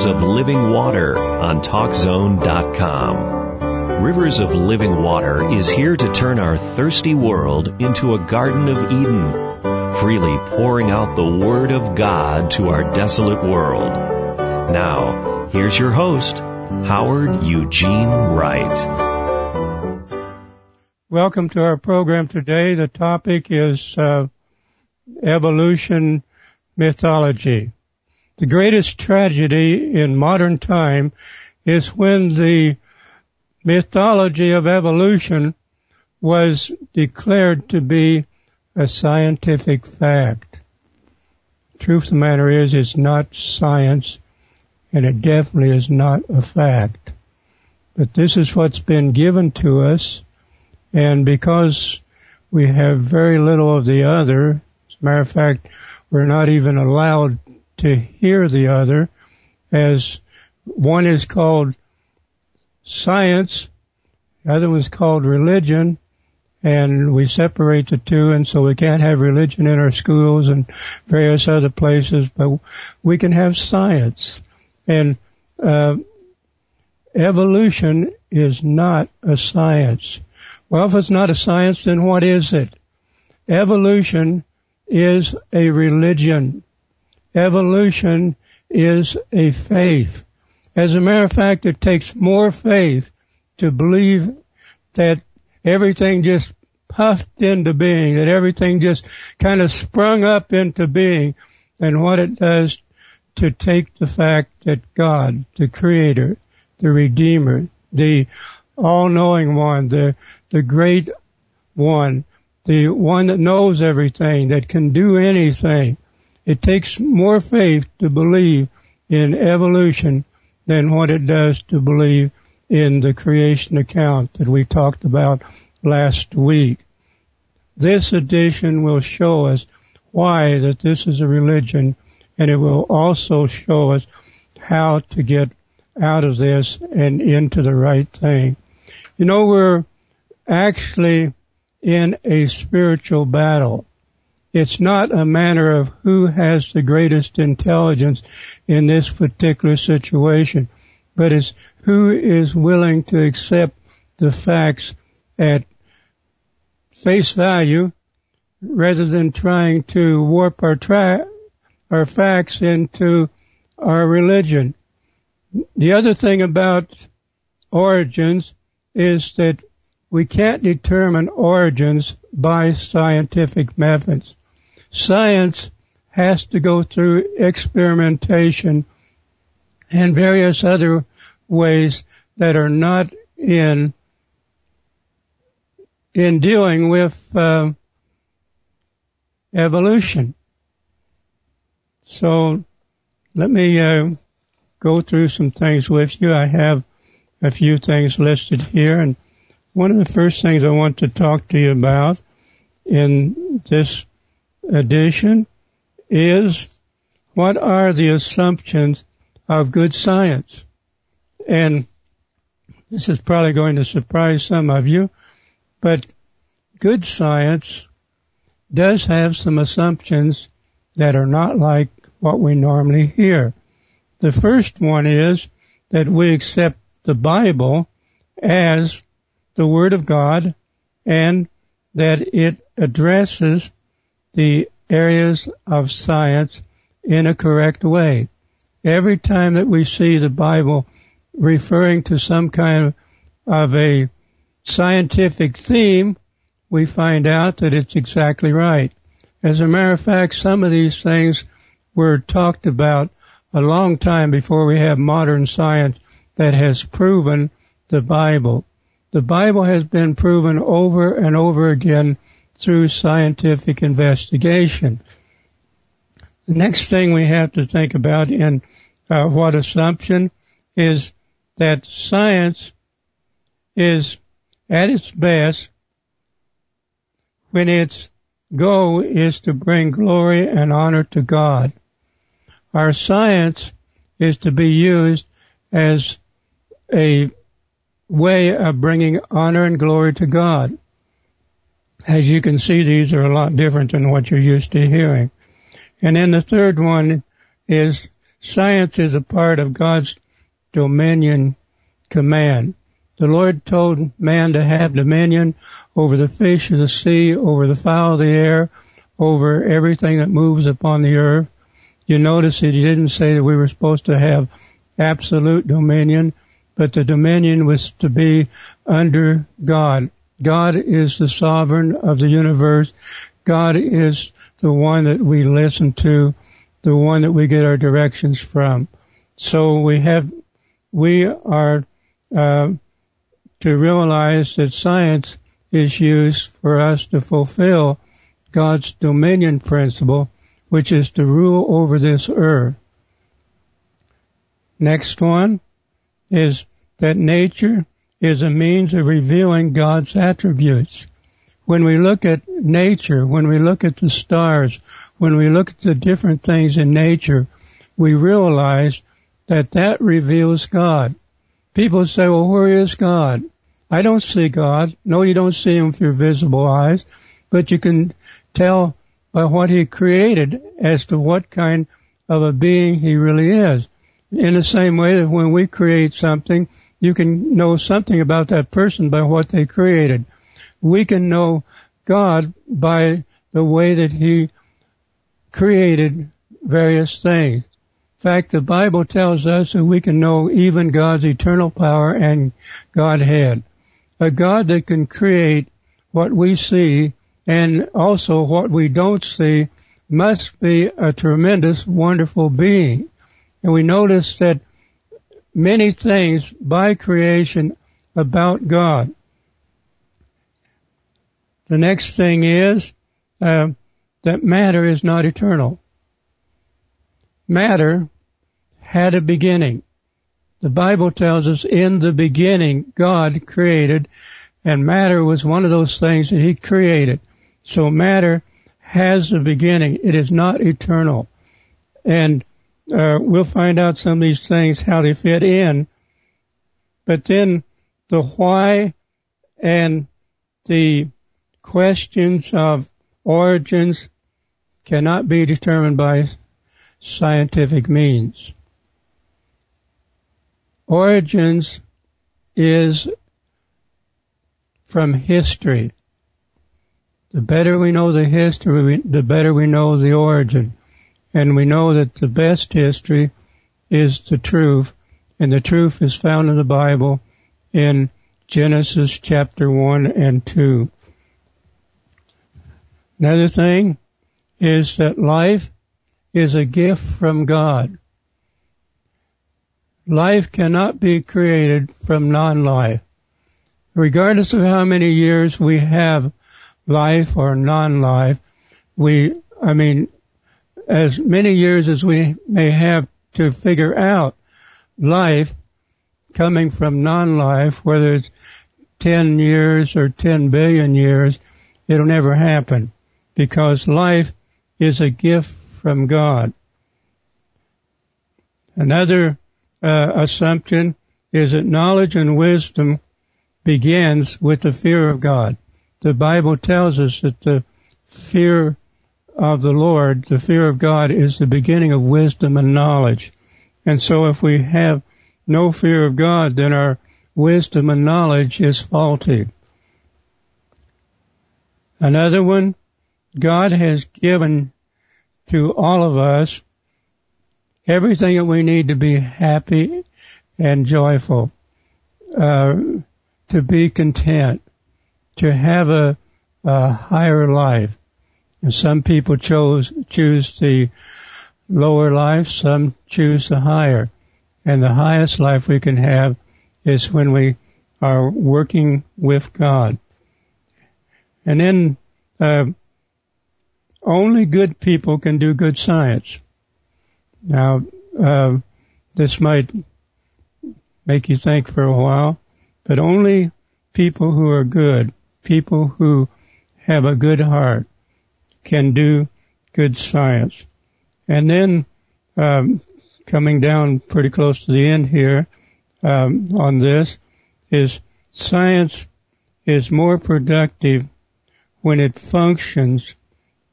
Rivers of Living Water on TalkZone.com. Rivers of Living Water is here to turn our thirsty world into a Garden of Eden, freely pouring out the Word of God to our desolate world. Now, here's your host, Howard Eugene Wright. Welcome to our program today. The topic is uh, evolution mythology. The greatest tragedy in modern time is when the mythology of evolution was declared to be a scientific fact. Truth of the matter is, it's not science, and it definitely is not a fact. But this is what's been given to us, and because we have very little of the other, as a matter of fact, we're not even allowed to hear the other as one is called science, the other one's called religion, and we separate the two, and so we can't have religion in our schools and various other places, but we can have science. And uh, evolution is not a science. Well, if it's not a science, then what is it? Evolution is a religion. Evolution is a faith. As a matter of fact, it takes more faith to believe that everything just puffed into being, that everything just kind of sprung up into being than what it does to take the fact that God, the creator, the redeemer, the all-knowing one, the, the great one, the one that knows everything, that can do anything. It takes more faith to believe in evolution than what it does to believe in the creation account that we talked about last week. This edition will show us why that this is a religion and it will also show us how to get out of this and into the right thing. You know, we're actually in a spiritual battle. It's not a matter of who has the greatest intelligence in this particular situation, but it's who is willing to accept the facts at face value rather than trying to warp our our facts into our religion. The other thing about origins is that we can't determine origins by scientific methods. Science has to go through experimentation and various other ways that are not in in dealing with uh, evolution. So let me uh, go through some things with you. I have a few things listed here and one of the first things I want to talk to you about in this edition is what are the assumptions of good science? And this is probably going to surprise some of you, but good science does have some assumptions that are not like what we normally hear. The first one is that we accept the Bible as the Word of God and that it addresses the areas of science in a correct way. Every time that we see the Bible referring to some kind of a scientific theme, we find out that it's exactly right. As a matter of fact, some of these things were talked about a long time before we have modern science that has proven the Bible. The Bible has been proven over and over again through scientific investigation. The next thing we have to think about in uh, what assumption is that science is at its best when its goal is to bring glory and honor to God. Our science is to be used as a way of bringing honor and glory to God. As you can see, these are a lot different than what you're used to hearing. And then the third one is science is a part of God's dominion command. The Lord told man to have dominion over the fish of the sea, over the fowl of the air, over everything that moves upon the earth. You notice that he didn't say that we were supposed to have absolute dominion, but the dominion was to be under God. God is the sovereign of the universe. God is the one that we listen to, the one that we get our directions from. So we have, we are uh, to realize that science is used for us to fulfill God's dominion principle, which is to rule over this earth. Next one is that nature is a means of revealing God's attributes. When we look at nature, when we look at the stars, when we look at the different things in nature, we realize that that reveals God. People say, well, where is God? I don't see God. No, you don't see Him through visible eyes, but you can tell by what He created as to what kind of a being He really is. In the same way that when we create something, you can know something about that person by what they created. We can know God by the way that He created various things. In fact, the Bible tells us that we can know even God's eternal power and Godhead. A God that can create what we see and also what we don't see must be a tremendous, wonderful being. And we notice that many things by creation about God. The next thing is uh, that matter is not eternal. Matter had a beginning. The Bible tells us in the beginning God created and matter was one of those things that he created. So matter has a beginning. It is not eternal. And uh, we'll find out some of these things, how they fit in. But then the why and the questions of origins cannot be determined by scientific means. Origins is from history. The better we know the history, the better we know the origin. And we know that the best history is the truth, and the truth is found in the Bible in Genesis chapter 1 and 2. Another thing is that life is a gift from God. Life cannot be created from non-life. Regardless of how many years we have life or non-life, we, I mean, as many years as we may have to figure out life coming from non-life, whether it's 10 years or 10 billion years, it'll never happen because life is a gift from God. Another uh, assumption is that knowledge and wisdom begins with the fear of God. The Bible tells us that the fear of the Lord, the fear of God is the beginning of wisdom and knowledge. And so if we have no fear of God, then our wisdom and knowledge is faulty. Another one, God has given to all of us everything that we need to be happy and joyful, uh, to be content, to have a, a higher life. And some people chose, choose the lower life, some choose the higher. And the highest life we can have is when we are working with God. And then, uh, only good people can do good science. Now, uh, this might make you think for a while, but only people who are good, people who have a good heart, can do good science. And then, um, coming down pretty close to the end here um, on this is science is more productive when it functions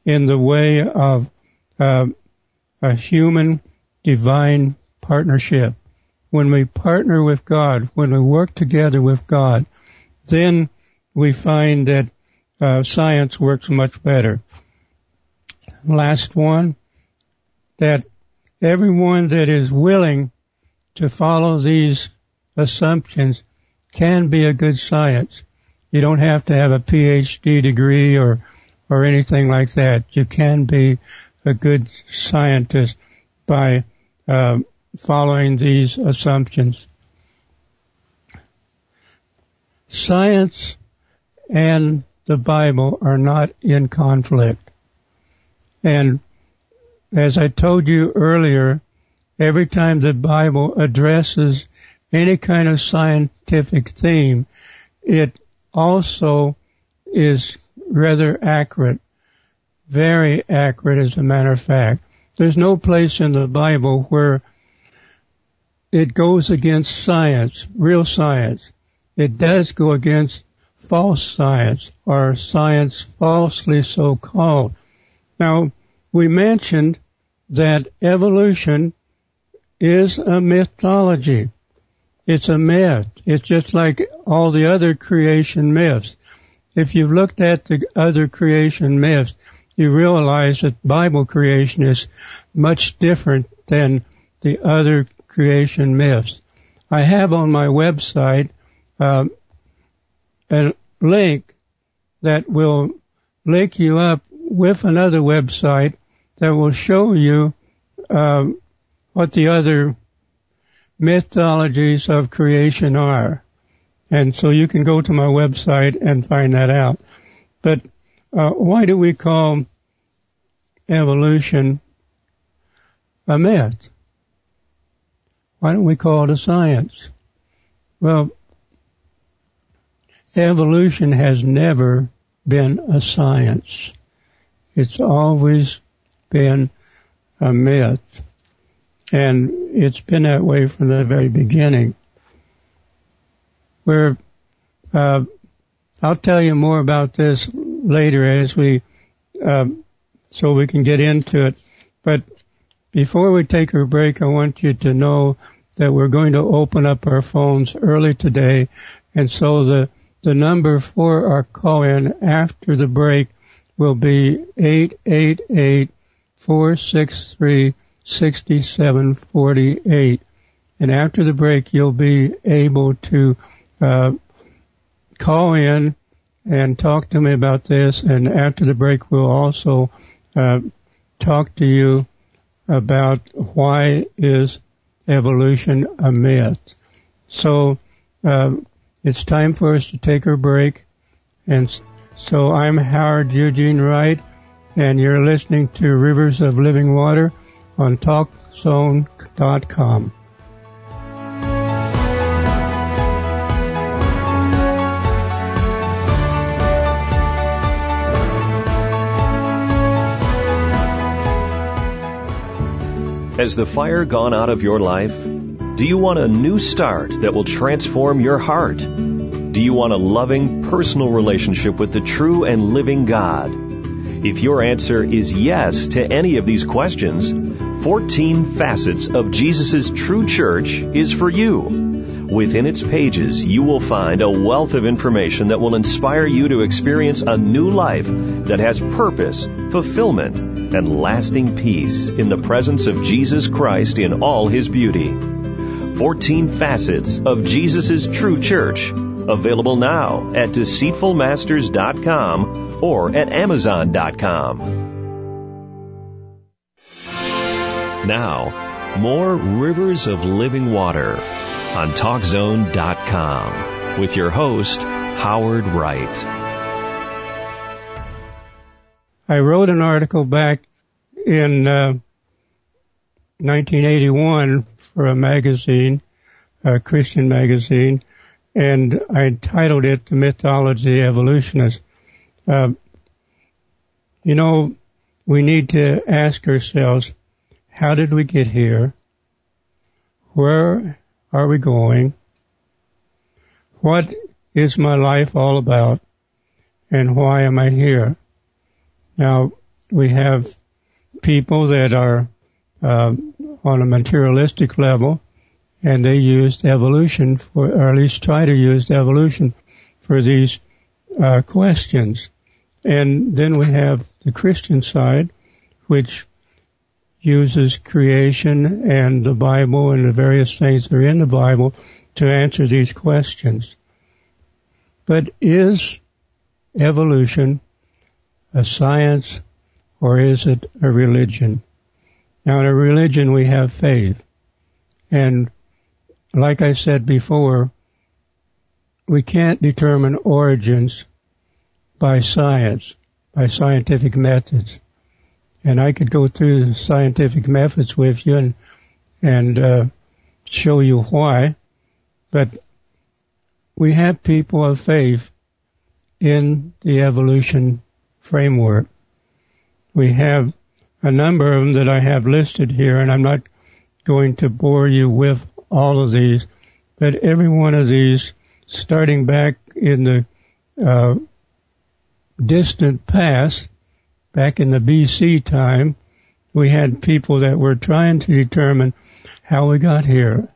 in the way of uh, a human divine partnership. When we partner with God, when we work together with God, then we find that uh, science works much better. Last one, that everyone that is willing to follow these assumptions can be a good science. You don't have to have a PhD degree or or anything like that. You can be a good scientist by uh, following these assumptions. Science and the Bible are not in conflict. And as I told you earlier, every time the Bible addresses any kind of scientific theme, it also is rather accurate, very accurate as a matter of fact. There's no place in the Bible where it goes against science, real science. It does go against false science or science falsely so called. Now, we mentioned that evolution is a mythology. It's a myth. It's just like all the other creation myths. If you've looked at the other creation myths, you realize that Bible creation is much different than the other creation myths. I have on my website uh, a link that will link you up with another website that will show you um, what the other mythologies of creation are. And so you can go to my website and find that out. But uh, why do we call evolution a myth? Why don't we call it a science? Well, evolution has never been a science. It's always been a myth. And it's been that way from the very beginning. Where, uh, I'll tell you more about this later as we, uh, so we can get into it. But before we take our break, I want you to know that we're going to open up our phones early today. And so the, the number for our call in after the break will be 888 463 6748. And after the break, you'll be able to uh, call in and talk to me about this. And after the break, we'll also uh, talk to you about why is evolution a myth. So uh, it's time for us to take our break. And so I'm Howard Eugene Wright, and you're listening to Rivers of Living Water on TalkZone.com. Has the fire gone out of your life? Do you want a new start that will transform your heart? Do you want a loving, personal relationship with the true and living God? If your answer is yes to any of these questions, 14 Facets of Jesus' True Church is for you. Within its pages, you will find a wealth of information that will inspire you to experience a new life that has purpose, fulfillment, and lasting peace in the presence of Jesus Christ in all his beauty. 14 Facets of Jesus' True Church. Available now at deceitfulmasters.com or at amazon.com. Now, more Rivers of Living Water on TalkZone.com with your host, Howard Wright. I wrote an article back in uh, 1981 for a magazine, a Christian magazine, and I titled it The Mythology Evolutionist. Uh, you know, we need to ask ourselves, how did we get here? Where are we going? What is my life all about? And why am I here? Now, we have people that are uh, on a materialistic level, and they used evolution for, or at least try to use evolution for these uh, questions. And then we have the Christian side, which uses creation and the Bible and the various things that are in the Bible to answer these questions. But is evolution a science or is it a religion? Now in a religion we have faith. And like I said before, we can't determine origins by science, by scientific methods. And I could go through the scientific methods with you and, and uh, show you why. But we have people of faith in the evolution framework. We have a number of them that I have listed here, and I'm not going to bore you with all of these, but every one of these, starting back in the uh, distant past, back in the BC time, we had people that were trying to determine how we got here.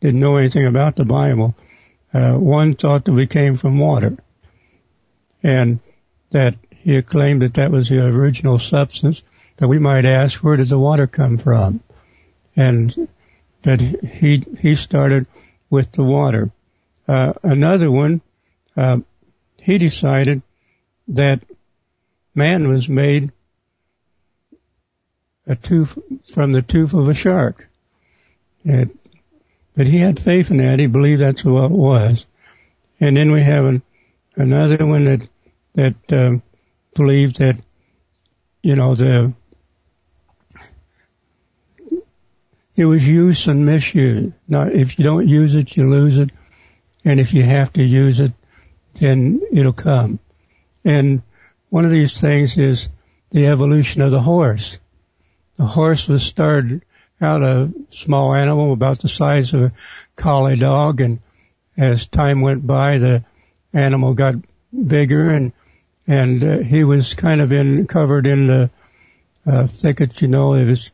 Didn't know anything about the Bible. Uh, one thought that we came from water, and that he claimed that that was the original substance. That we might ask, where did the water come from? And that he he started with the water. Uh, another one, uh, he decided that man was made a tooth from the tooth of a shark. It, but he had faith in that. He believed that's what it was. And then we have an, another one that that um, believed that you know the it was use and misuse. Now, if you don't use it, you lose it, and if you have to use it, then it'll come. And one of these things is the evolution of the horse. The horse was started out a small animal about the size of a collie dog, and as time went by, the animal got bigger, and and uh, he was kind of in covered in the uh, thicket, you know. It was,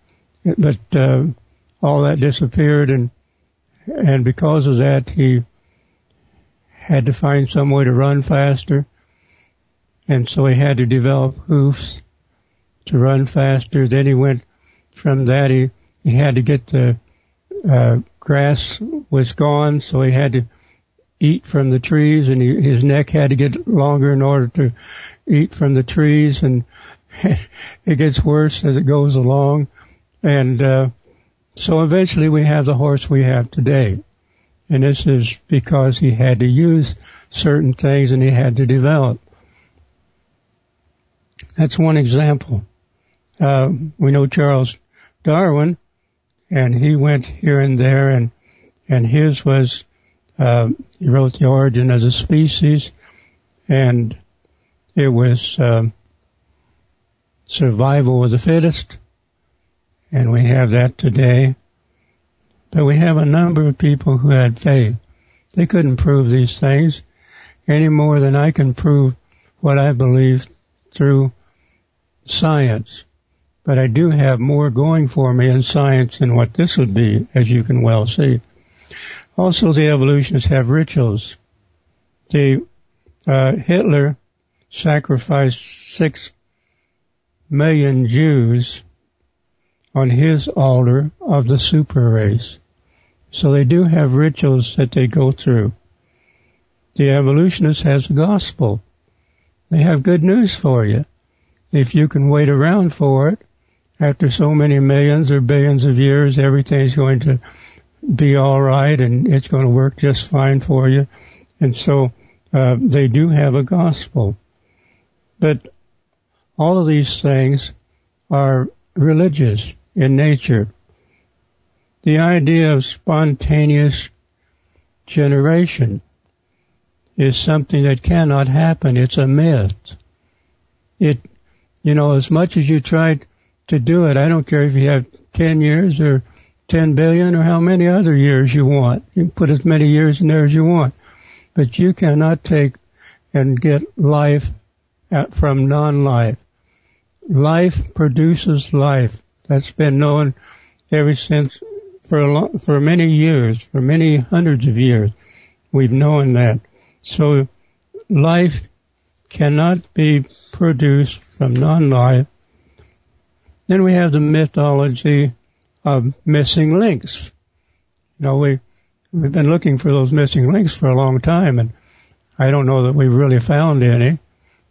but uh, all that disappeared, and and because of that, he had to find some way to run faster and so he had to develop hoofs to run faster. Then he went from that. He he had to get the uh, grass was gone, so he had to eat from the trees, and he, his neck had to get longer in order to eat from the trees, and it gets worse as it goes along, and uh, so eventually we have the horse we have today, and this is because he had to use certain things and he had to develop. That's one example. Uh, we know Charles Darwin, and he went here and there, and and his was uh, he wrote the origin of the species, and it was uh, survival of the fittest, and we have that today. But we have a number of people who had faith. They couldn't prove these things any more than I can prove what I believe through science. But I do have more going for me in science than what this would be, as you can well see. Also, the evolutionists have rituals. The uh, Hitler sacrificed six million Jews on his altar of the super race. So they do have rituals that they go through. The evolutionist has the gospel. They have good news for you if you can wait around for it, after so many millions or billions of years, everything's going to be all right and it's going to work just fine for you. And so uh, they do have a gospel. But all of these things are religious in nature. The idea of spontaneous generation is something that cannot happen. It's a myth. It you know, as much as you try to do it, I don't care if you have 10 years or 10 billion or how many other years you want. You can put as many years in there as you want. But you cannot take and get life from non-life. Life produces life. That's been known ever since for a long, for many years, for many hundreds of years, we've known that. So life cannot be produced from non-life. Then we have the mythology of missing links. You know, we, we've been looking for those missing links for a long time and I don't know that we've really found any.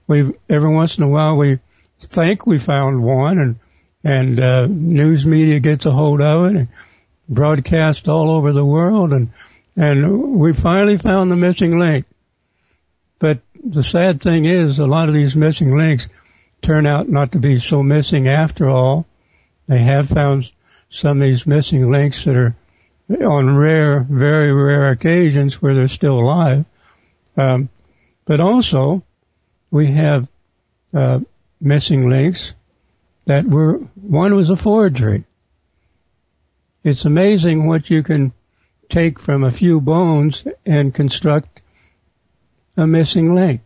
We every once in a while we think we found one and, and, uh, news media gets a hold of it and broadcast all over the world and, and we finally found the missing link. But the sad thing is a lot of these missing links turn out not to be so missing after all. They have found some of these missing links that are on rare, very rare occasions where they're still alive. Um, but also, we have uh, missing links that were one was a forgery. It's amazing what you can take from a few bones and construct a missing link.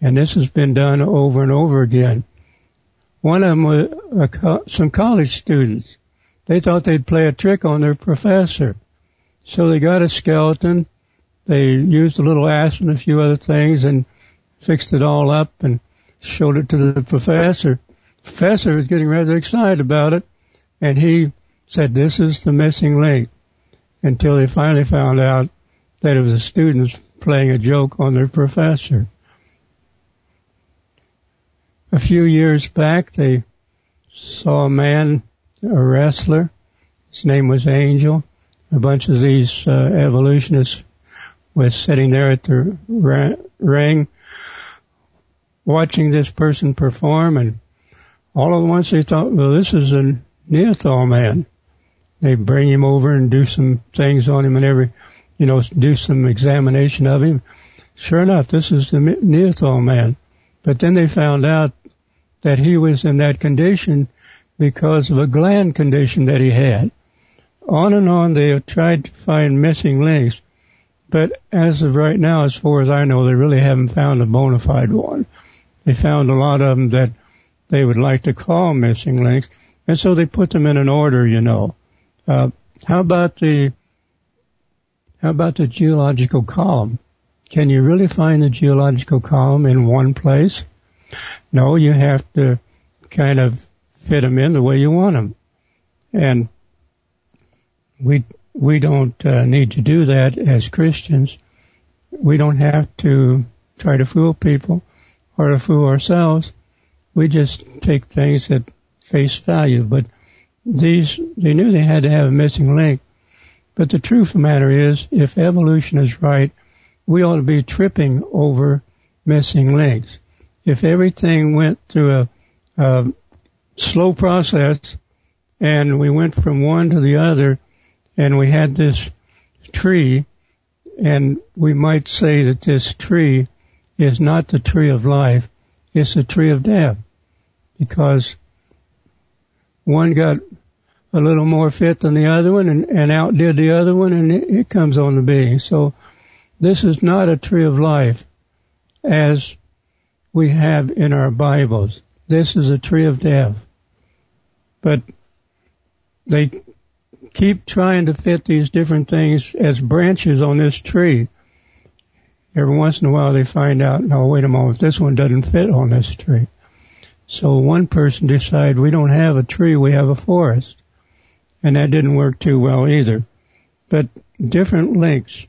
And this has been done over and over again. One of them was some college students. They thought they'd play a trick on their professor. So they got a skeleton. They used a little acid and a few other things and fixed it all up and showed it to the professor. Professor was getting rather excited about it and he said, this is the missing link until they finally found out that it was the students playing a joke on their professor. A few years back, they saw a man, a wrestler. His name was Angel. A bunch of these uh, evolutionists was sitting there at the ring, watching this person perform, and all at once they thought, well, this is a Neanderthal man. They bring him over and do some things on him and every, you know, do some examination of him. Sure enough, this is the Neanderthal man. But then they found out that he was in that condition because of a gland condition that he had. On and on they have tried to find missing links, but as of right now, as far as I know, they really haven't found a bona fide one. They found a lot of them that they would like to call missing links, and so they put them in an order, you know. Uh, how about the how about the geological column? Can you really find the geological column in one place? No, you have to kind of fit them in the way you want them. And we, we don't uh, need to do that as Christians. We don't have to try to fool people or to fool ourselves. We just take things at face value. But these, they knew they had to have a missing link. But the truth of the matter is, if evolution is right, we ought to be tripping over missing links if everything went through a, a slow process and we went from one to the other and we had this tree and we might say that this tree is not the tree of life, it's the tree of death because one got a little more fit than the other one and, and outdid the other one and it, it comes on to being. So this is not a tree of life as we have in our Bibles. This is a tree of death. But they keep trying to fit these different things as branches on this tree. Every once in a while they find out, no, wait a moment, this one doesn't fit on this tree. So one person decided we don't have a tree, we have a forest. And that didn't work too well either. But different links.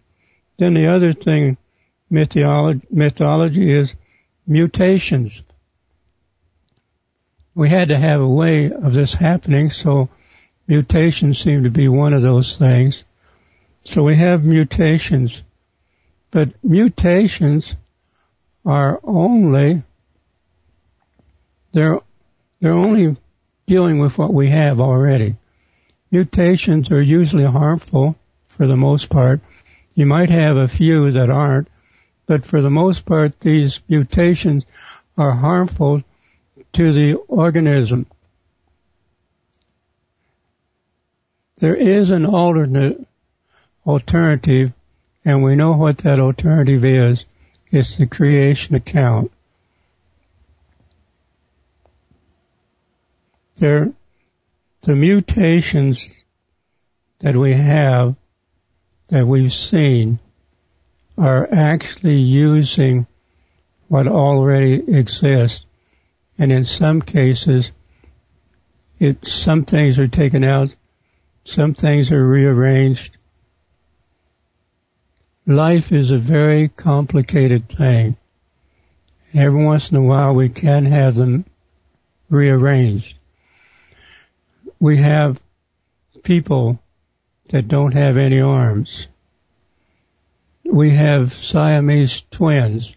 Then the other thing, mythology, mythology is mutations. We had to have a way of this happening, so mutations seem to be one of those things. So we have mutations, but mutations are only, they're, they're only dealing with what we have already. Mutations are usually harmful for the most part. You might have a few that aren't, but for the most part, these mutations are harmful to the organism. There is an alternate alternative, and we know what that alternative is. It's the creation account. There, the mutations that we have, that we've seen, are actually using what already exists. And in some cases, it, some things are taken out, some things are rearranged. Life is a very complicated thing. Every once in a while we can have them rearranged. We have people that don't have any arms. We have Siamese twins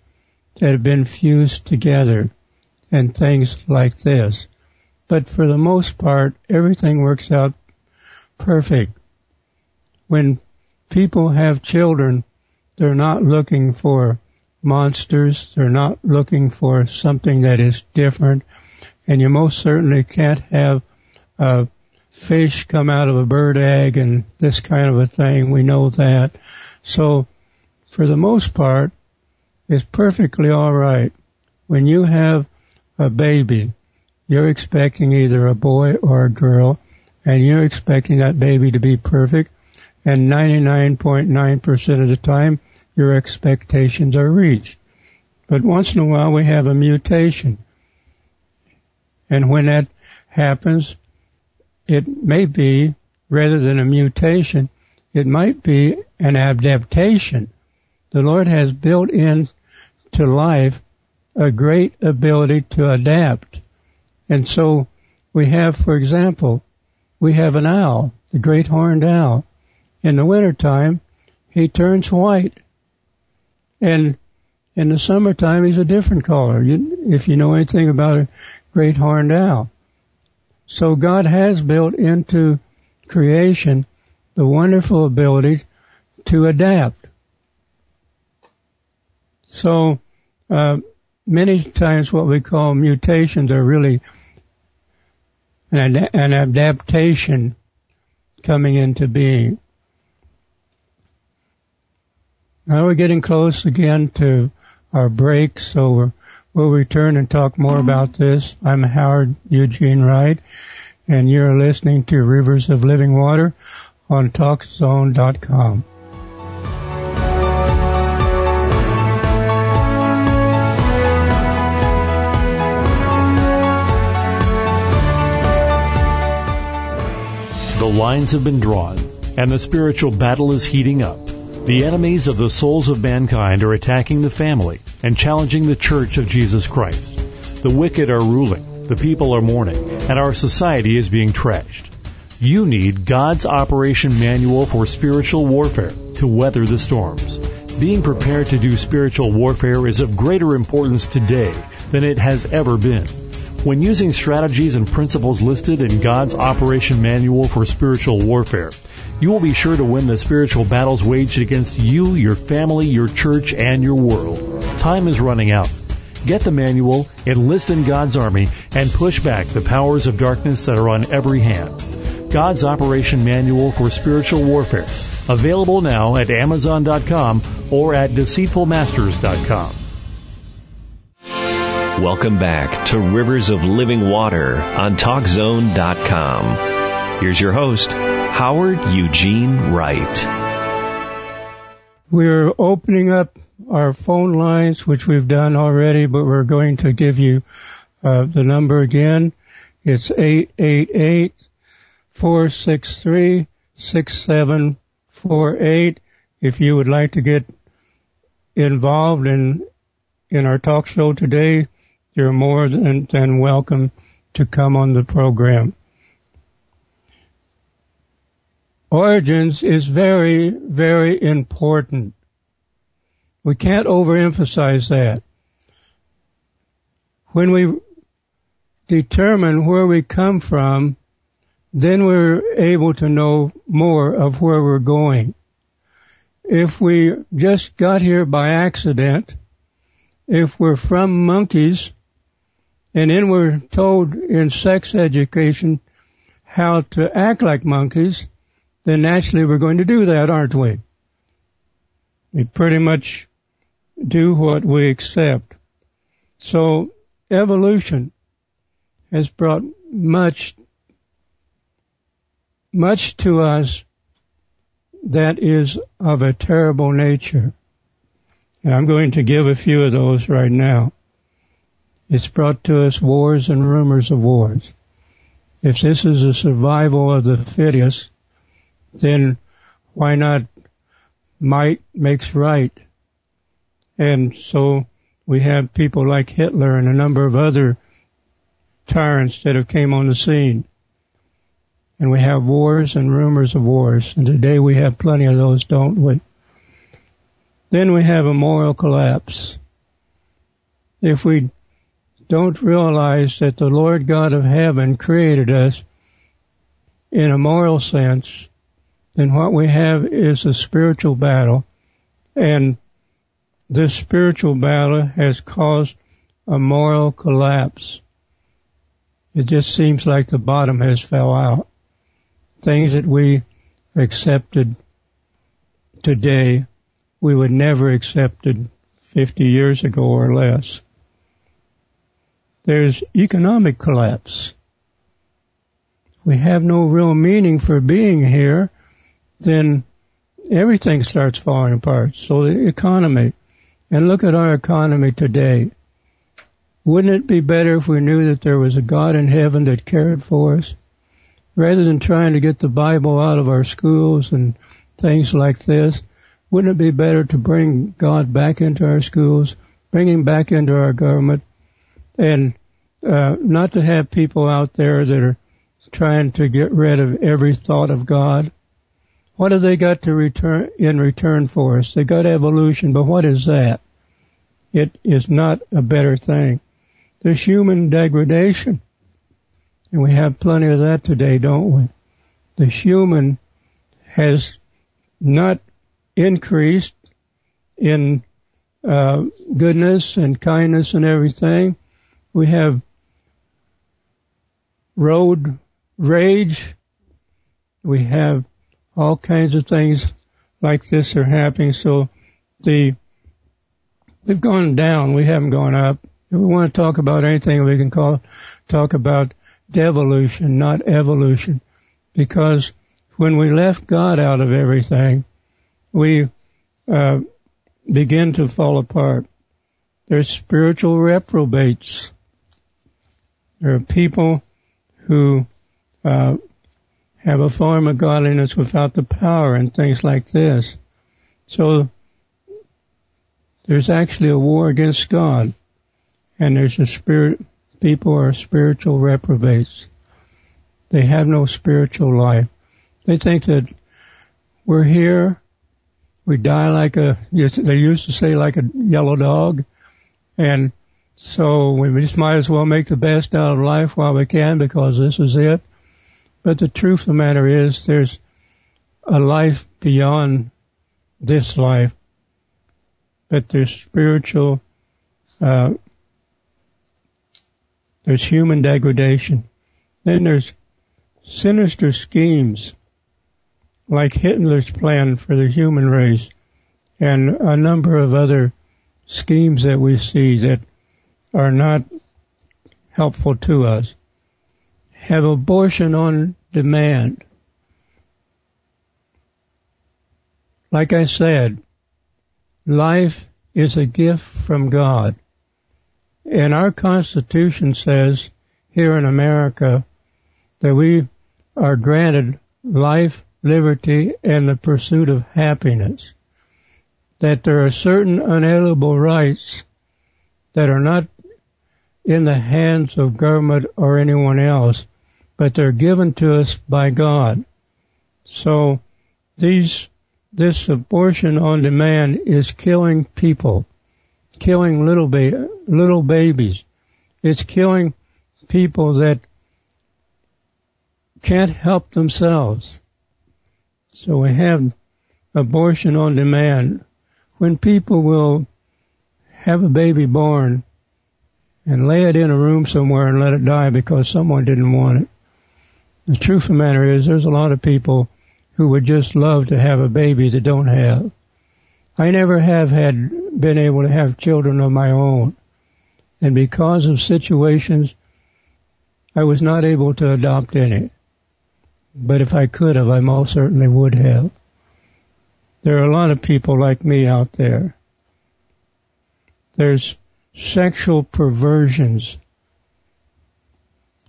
that have been fused together and things like this. But for the most part, everything works out perfect. When people have children, they're not looking for monsters. They're not looking for something that is different. And you most certainly can't have a fish come out of a bird egg and this kind of a thing. We know that. So for the most part, it's perfectly alright. When you have a baby, you're expecting either a boy or a girl, and you're expecting that baby to be perfect, and 99.9% of the time, your expectations are reached. But once in a while, we have a mutation. And when that happens, it may be, rather than a mutation, it might be an adaptation. The Lord has built in to life a great ability to adapt. And so we have, for example, we have an owl, the great horned owl. In the wintertime, he turns white. And in the summertime, he's a different color, if you know anything about a great horned owl. So God has built into creation the wonderful ability to adapt. So, uh, many times what we call mutations are really an, an adaptation coming into being. Now we're getting close again to our break, so we'll return and talk more mm-hmm. about this. I'm Howard Eugene Wright, and you're listening to Rivers of Living Water on TalkZone.com. The lines have been drawn, and the spiritual battle is heating up. The enemies of the souls of mankind are attacking the family and challenging the church of Jesus Christ. The wicked are ruling, the people are mourning, and our society is being trashed. You need God's Operation Manual for Spiritual Warfare to weather the storms. Being prepared to do spiritual warfare is of greater importance today than it has ever been. When using strategies and principles listed in God's Operation Manual for Spiritual Warfare, you will be sure to win the spiritual battles waged against you, your family, your church, and your world. Time is running out. Get the manual, enlist in God's army, and push back the powers of darkness that are on every hand. God's Operation Manual for Spiritual Warfare. Available now at Amazon.com or at DeceitfulMasters.com. Welcome back to Rivers of Living Water on TalkZone.com. Here's your host, Howard Eugene Wright. We're opening up our phone lines, which we've done already, but we're going to give you uh, the number again. It's 888 463 6748. If you would like to get involved in in our talk show today, you're more than, than welcome to come on the program. Origins is very, very important. We can't overemphasize that. When we determine where we come from, then we're able to know more of where we're going. If we just got here by accident, if we're from monkeys, and then we're told in sex education how to act like monkeys, then naturally we're going to do that, aren't we? We pretty much do what we accept. So evolution has brought much much to us that is of a terrible nature. And I'm going to give a few of those right now. It's brought to us wars and rumors of wars. If this is a survival of the fittest, then why not might makes right? And so we have people like Hitler and a number of other tyrants that have came on the scene. And we have wars and rumors of wars. And today we have plenty of those, don't we? Then we have a moral collapse. If we don't realize that the Lord God of heaven created us in a moral sense, then what we have is a spiritual battle. And this spiritual battle has caused a moral collapse. It just seems like the bottom has fell out. Things that we accepted today, we would never accepted 50 years ago or less. There's economic collapse. We have no real meaning for being here, then everything starts falling apart. So the economy, and look at our economy today. Wouldn't it be better if we knew that there was a God in heaven that cared for us? Rather than trying to get the Bible out of our schools and things like this, wouldn't it be better to bring God back into our schools, bring Him back into our government, and uh, not to have people out there that are trying to get rid of every thought of God? What have they got to return in return for us? They got evolution, but what is that? It is not a better thing. There's human degradation. And we have plenty of that today, don't we? The human has not increased in uh, goodness and kindness and everything. We have road rage. We have all kinds of things like this are happening. So the we've gone down. We haven't gone up. If we want to talk about anything, we can call talk about devolution, not evolution, because when we left God out of everything, we uh, begin to fall apart. There's spiritual reprobates. There are people who uh, have a form of godliness without the power and things like this. So there's actually a war against God, and there's a spirit. People are spiritual reprobates. They have no spiritual life. They think that we're here, we die like a. They used to say like a yellow dog, and so we just might as well make the best out of life while we can because this is it. But the truth of the matter is there's a life beyond this life, but there's spiritual, uh, there's human degradation. Then there's sinister schemes like Hitler's plan for the human race and a number of other schemes that we see that are not helpful to us have abortion on demand. Like I said, life is a gift from God. And our Constitution says here in America that we are granted life, liberty, and the pursuit of happiness. That there are certain unalienable rights that are not in the hands of government or anyone else, but they're given to us by God. So these, this abortion on demand is killing people, killing little ba- little babies. It's killing people that can't help themselves. So we have abortion on demand. When people will have a baby born and lay it in a room somewhere and let it die because someone didn't want it. The truth of the matter is there's a lot of people who would just love to have a baby that don't have. I never have had been able to have children of my own. And because of situations, I was not able to adopt any. but if I could have, I most certainly would have. There are a lot of people like me out there. There's sexual perversions.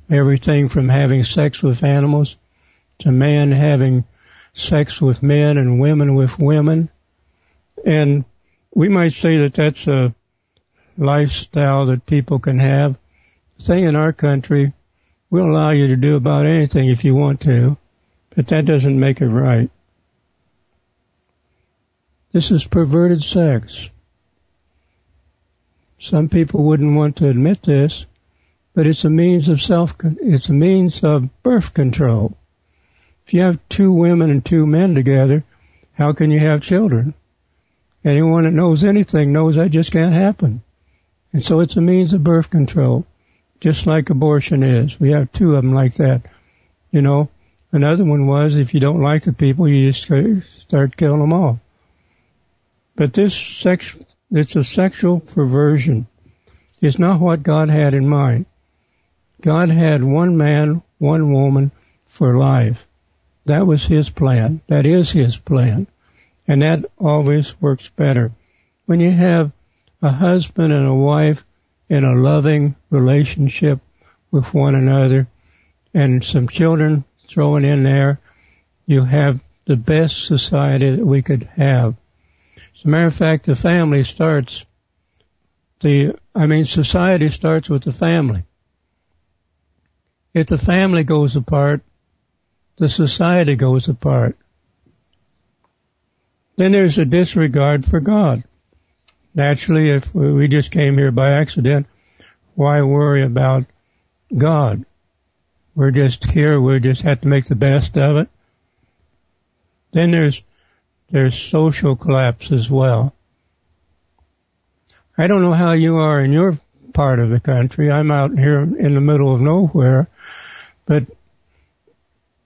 Everything from having sex with animals to man having sex with men and women with women. And we might say that that's a lifestyle that people can have. Thing in our country, we'll allow you to do about anything if you want to, but that doesn't make it right. This is perverted sex. Some people wouldn't want to admit this, but it's a means of self, it's a means of birth control. If you have two women and two men together, how can you have children? Anyone that knows anything knows that just can't happen. And so it's a means of birth control, just like abortion is. We have two of them like that. You know, another one was if you don't like the people, you just start killing them all. But this sex, it's a sexual perversion. It's not what God had in mind. God had one man, one woman for life. That was his plan. That is his plan. And that always works better. When you have a husband and a wife in a loving relationship with one another and some children thrown in there, you have the best society that we could have. As a matter of fact, the family starts, the, I mean, society starts with the family. If the family goes apart, the society goes apart. Then there's a disregard for God. Naturally, if we just came here by accident, why worry about God? We're just here, we just have to make the best of it. Then there's, there's social collapse as well. I don't know how you are in your part of the country. I'm out here in the middle of nowhere, but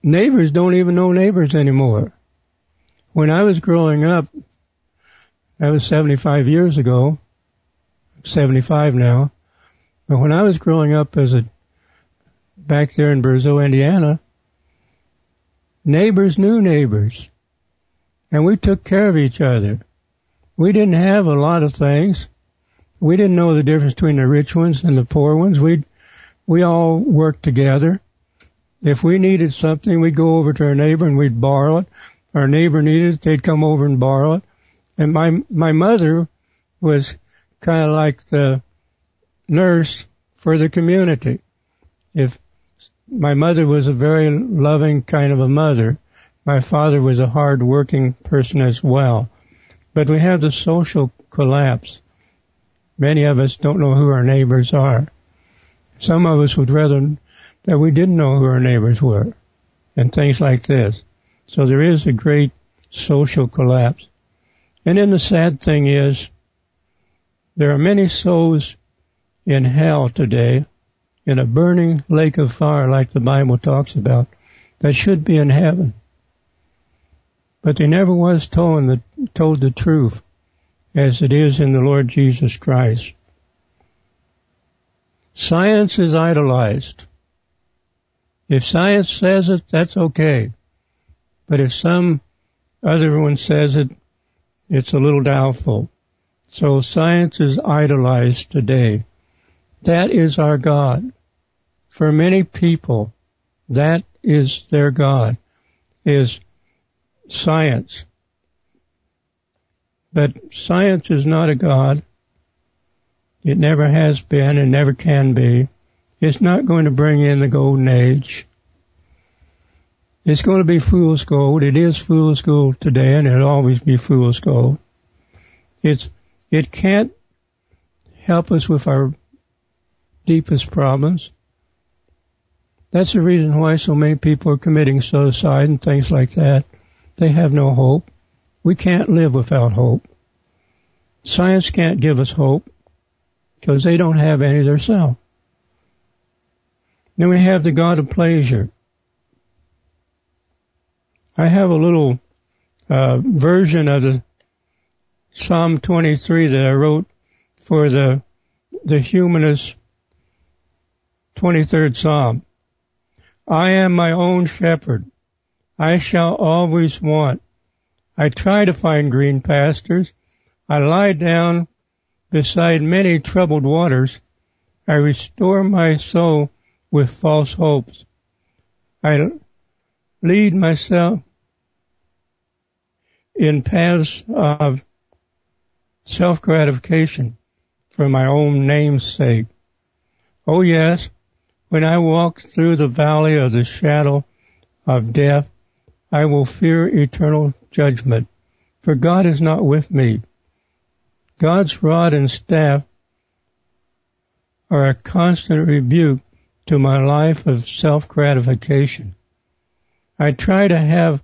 neighbors don't even know neighbors anymore. When I was growing up, that was 75 years ago, 75 now, but when I was growing up as a, back there in Brazil, Indiana, neighbors knew neighbors. And we took care of each other. We didn't have a lot of things. We didn't know the difference between the rich ones and the poor ones. We we all worked together. If we needed something, we'd go over to our neighbor and we'd borrow it. Our neighbor needed it, they'd come over and borrow it. And my, my mother was kind of like the nurse for the community. If my mother was a very loving kind of a mother, my father was a hard working person as well. But we had the social collapse. Many of us don't know who our neighbors are. Some of us would rather that we didn't know who our neighbors were and things like this. So there is a great social collapse. And then the sad thing is there are many souls in hell today in a burning lake of fire like the Bible talks about that should be in heaven. But they never was told the, told the truth as it is in the Lord Jesus Christ. Science is idolized. If science says it, that's okay. But if some other one says it, it's a little doubtful. So science is idolized today. That is our God. For many people, that is their God, is science. But science is not a God. It never has been and never can be. It's not going to bring in the golden age. It's going to be fool's gold. It is fool's gold today and it'll always be fool's gold. It's, it can't help us with our deepest problems. That's the reason why so many people are committing suicide and things like that. They have no hope. We can't live without hope. Science can't give us hope because they don't have any themselves. Then we have the God of pleasure. I have a little uh, version of the Psalm 23 that I wrote for the the humanist 23rd Psalm. I am my own shepherd. I shall always want. I try to find green pastures. I lie down beside many troubled waters. I restore my soul with false hopes. I lead myself in paths of self-gratification for my own name's sake. Oh yes, when I walk through the valley of the shadow of death, I will fear eternal judgment, for God is not with me. God's rod and staff are a constant rebuke to my life of self-gratification. I try to have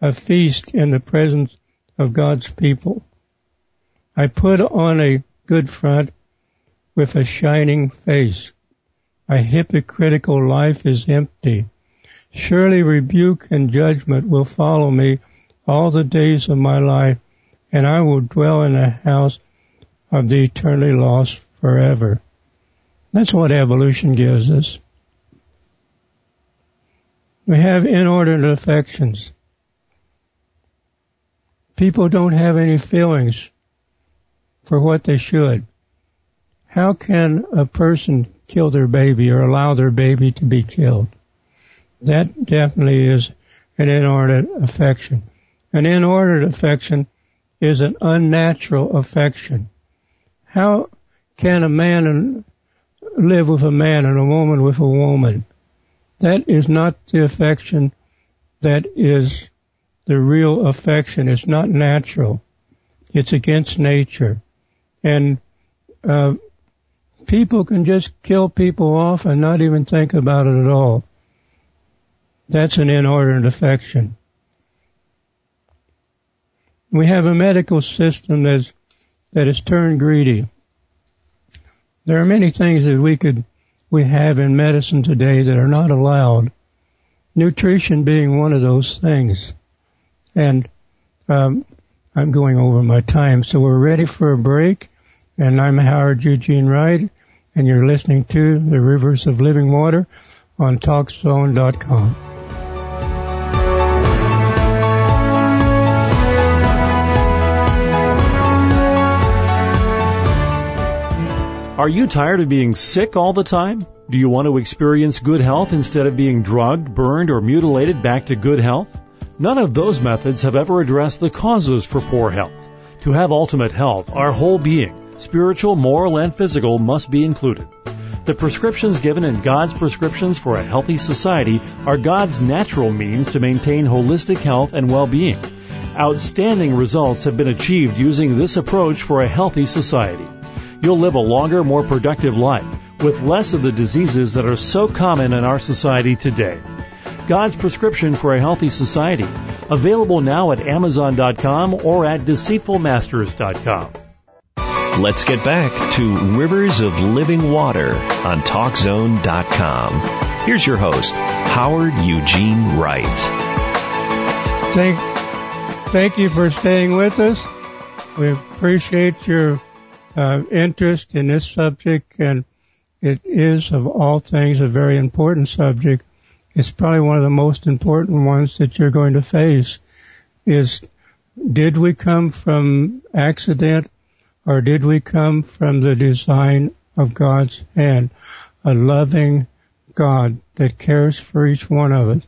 a feast in the presence of God's people. I put on a good front with a shining face. My hypocritical life is empty. Surely rebuke and judgment will follow me all the days of my life, and I will dwell in the house of the eternally lost forever. That's what evolution gives us. We have inordinate affections. People don't have any feelings for what they should. How can a person kill their baby or allow their baby to be killed? That definitely is an inordinate affection. An inordinate affection is an unnatural affection. How can a man live with a man and a woman with a woman? That is not the affection that is the real affection. It's not natural. It's against nature. And uh, people can just kill people off and not even think about it at all. That's an inordinate affection. We have a medical system that's, that is turned greedy. There are many things that we could, we have in medicine today that are not allowed. Nutrition being one of those things. And, um, I'm going over my time, so we're ready for a break. And I'm Howard Eugene Wright, and you're listening to the Rivers of Living Water on TalkZone.com. Are you tired of being sick all the time? Do you want to experience good health instead of being drugged, burned, or mutilated back to good health? None of those methods have ever addressed the causes for poor health. To have ultimate health, our whole being, spiritual, moral, and physical, must be included. The prescriptions given in God's prescriptions for a healthy society are God's natural means to maintain holistic health and well-being. Outstanding results have been achieved using this approach for a healthy society you'll live a longer, more productive life with less of the diseases that are so common in our society today. God's prescription for a healthy society. Available now at Amazon.com or at DeceitfulMasters.com. Let's get back to Rivers of Living Water on TalkZone.com. Here's your host, Howard Eugene Wright. Thank, thank you for staying with us. We appreciate your uh, interest in this subject, and it is of all things a very important subject. It's probably one of the most important ones that you're going to face. Is did we come from accident, or did we come from the design of God's hand? A loving God that cares for each one of us,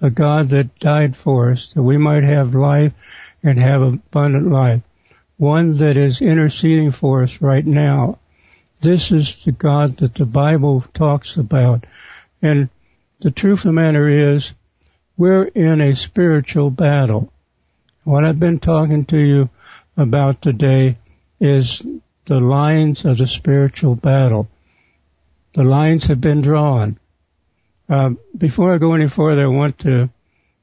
a God that died for us that we might have life and have abundant life one that is interceding for us right now. This is the God that the Bible talks about. And the truth of the matter is, we're in a spiritual battle. What I've been talking to you about today is the lines of the spiritual battle. The lines have been drawn. Uh, before I go any further, I want to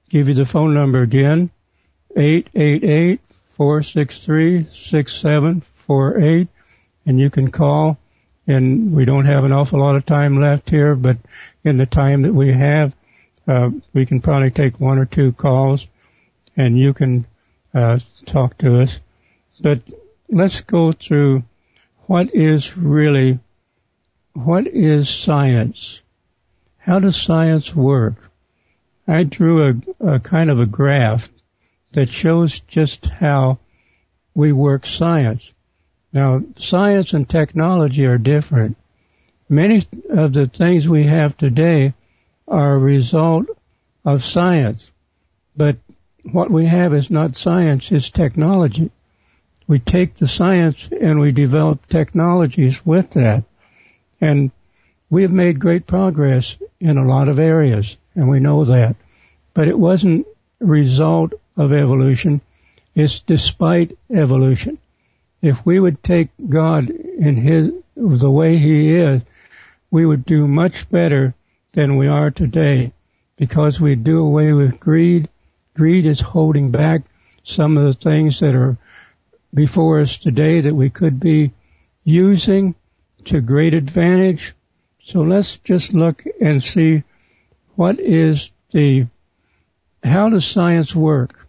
give you the phone number again, 888 463-6748 and you can call and we don't have an awful lot of time left here, but in the time that we have, uh, we can probably take one or two calls and you can uh, talk to us. But let's go through what is really, what is science? How does science work? I drew a, a kind of a graph that shows just how we work science. Now, science and technology are different. Many of the things we have today are a result of science. But what we have is not science, it's technology. We take the science and we develop technologies with that. And we have made great progress in a lot of areas, and we know that. But it wasn't result of evolution. It's despite evolution. If we would take God in His, the way He is, we would do much better than we are today because we do away with greed. Greed is holding back some of the things that are before us today that we could be using to great advantage. So let's just look and see what is the, how does science work?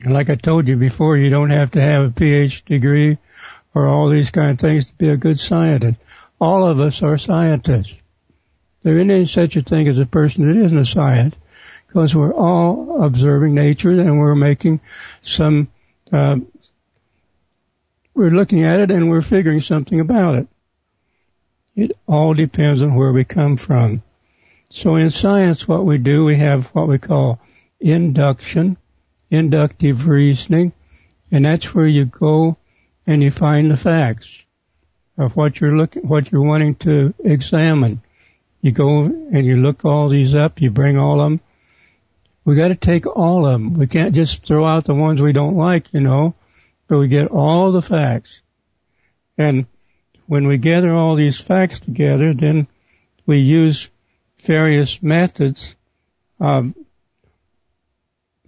And like I told you before, you don't have to have a PhD degree or all these kind of things to be a good scientist. All of us are scientists. There isn't such a thing as a person that isn't a scientist because we're all observing nature and we're making some, uh, we're looking at it and we're figuring something about it. It all depends on where we come from. So in science, what we do, we have what we call induction, inductive reasoning, and that's where you go and you find the facts of what you're looking, what you're wanting to examine. You go and you look all these up, you bring all of them. We got to take all of them. We can't just throw out the ones we don't like, you know, but we get all the facts. And when we gather all these facts together, then we use various methods of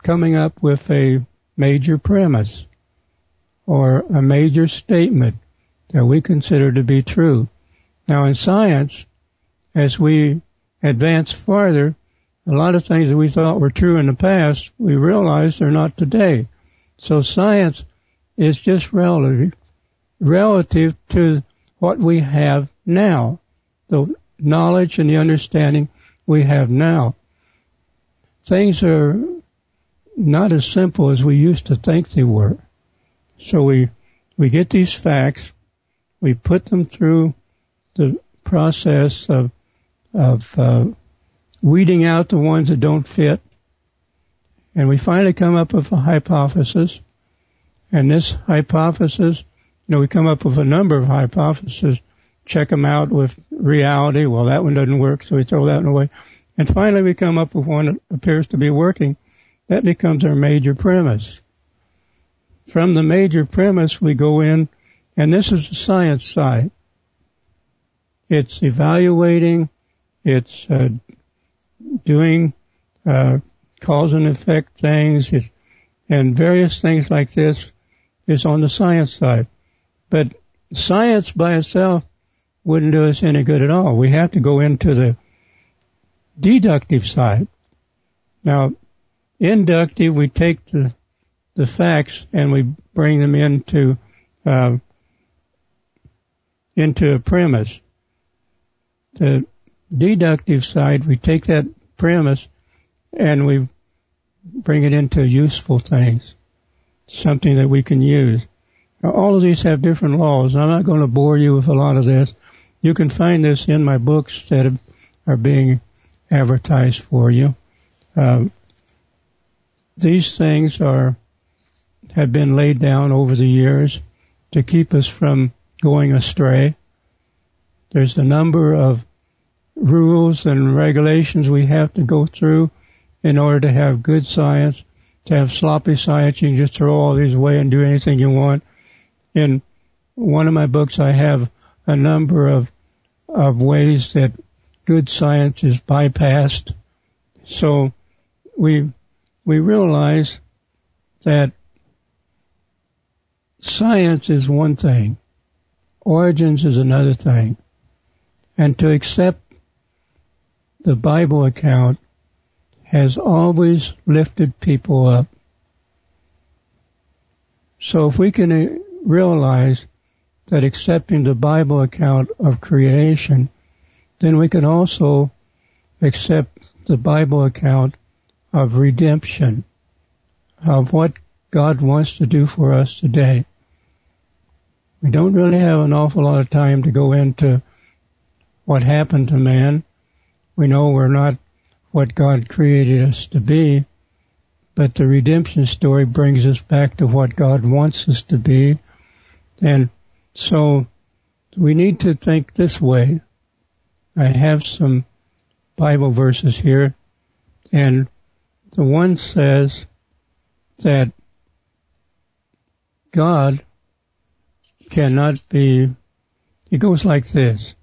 coming up with a major premise or a major statement that we consider to be true. Now in science, as we advance farther, a lot of things that we thought were true in the past, we realize they're not today. So science is just relative, relative to what we have now, the knowledge and the understanding we have now. Things are not as simple as we used to think they were. So we, we get these facts, we put them through the process of of uh, weeding out the ones that don't fit. And we finally come up with a hypothesis. And this hypothesis, you know, we come up with a number of hypotheses, check them out with reality. Well, that one doesn't work, so we throw that one away. And finally we come up with one that appears to be working. That becomes our major premise. From the major premise we go in, and this is the science side. It's evaluating it's uh, doing uh, cause and effect things, and various things like this is on the science side. But science by itself wouldn't do us any good at all. We have to go into the deductive side. Now, inductive, we take the the facts and we bring them into uh, into a premise. The deductive side, we take that premise and we bring it into useful things, something that we can use. Now, all of these have different laws. I'm not going to bore you with a lot of this. You can find this in my books that are being advertised for you. Um, these things are have been laid down over the years to keep us from going astray. There's a number of rules and regulations we have to go through in order to have good science. To have sloppy science, you can just throw all these away and do anything you want. In one of my books, I have a number of of ways that good science is bypassed. So we we realize that science is one thing, origins is another thing, and to accept the Bible account has always lifted people up. So if we can realize that accepting the Bible account of creation, then we can also accept the Bible account of redemption, of what God wants to do for us today. We don't really have an awful lot of time to go into what happened to man. We know we're not what God created us to be, but the redemption story brings us back to what God wants us to be. And so we need to think this way. I have some Bible verses here, and the one says that God cannot be, it goes like this.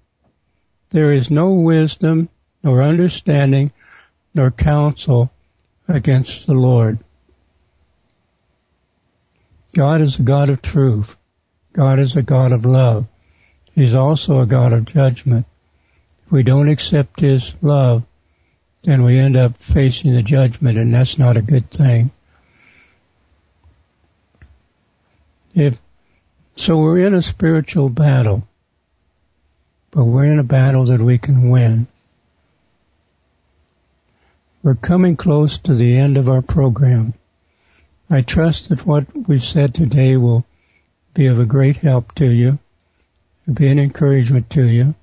There is no wisdom, nor understanding, nor counsel against the Lord. God is a God of truth. God is a God of love. He's also a God of judgment. If we don't accept His love, then we end up facing the judgment and that's not a good thing. If, so we're in a spiritual battle, but we're in a battle that we can win. We're coming close to the end of our program. I trust that what we've said today will be of a great help to you, be an encouragement to you,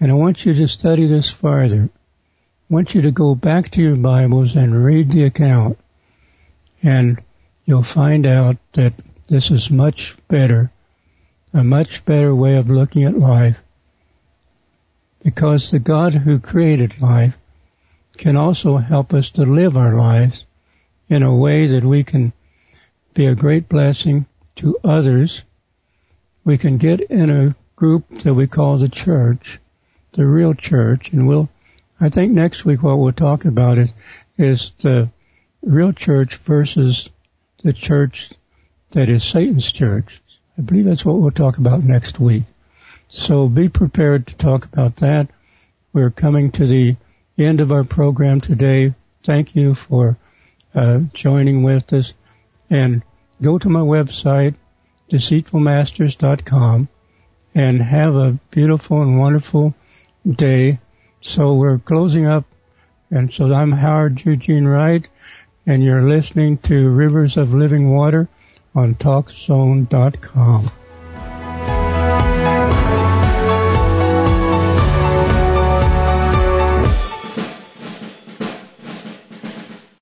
and I want you to study this farther. I want you to go back to your Bibles and read the account, and you'll find out that this is much better, a much better way of looking at life, because the God who created life can also help us to live our lives in a way that we can be a great blessing to others. We can get in a group that we call the church, the real church, and we'll, I think next week what we'll talk about is the real church versus the church that is Satan's church. I believe that's what we'll talk about next week. So be prepared to talk about that. We're coming to the end of our program today. Thank you for uh, joining with us. And go to my website, deceitfulmasters.com, and have a beautiful and wonderful day. So we're closing up. And so I'm Howard Eugene Wright, and you're listening to Rivers of Living Water on TalkZone.com.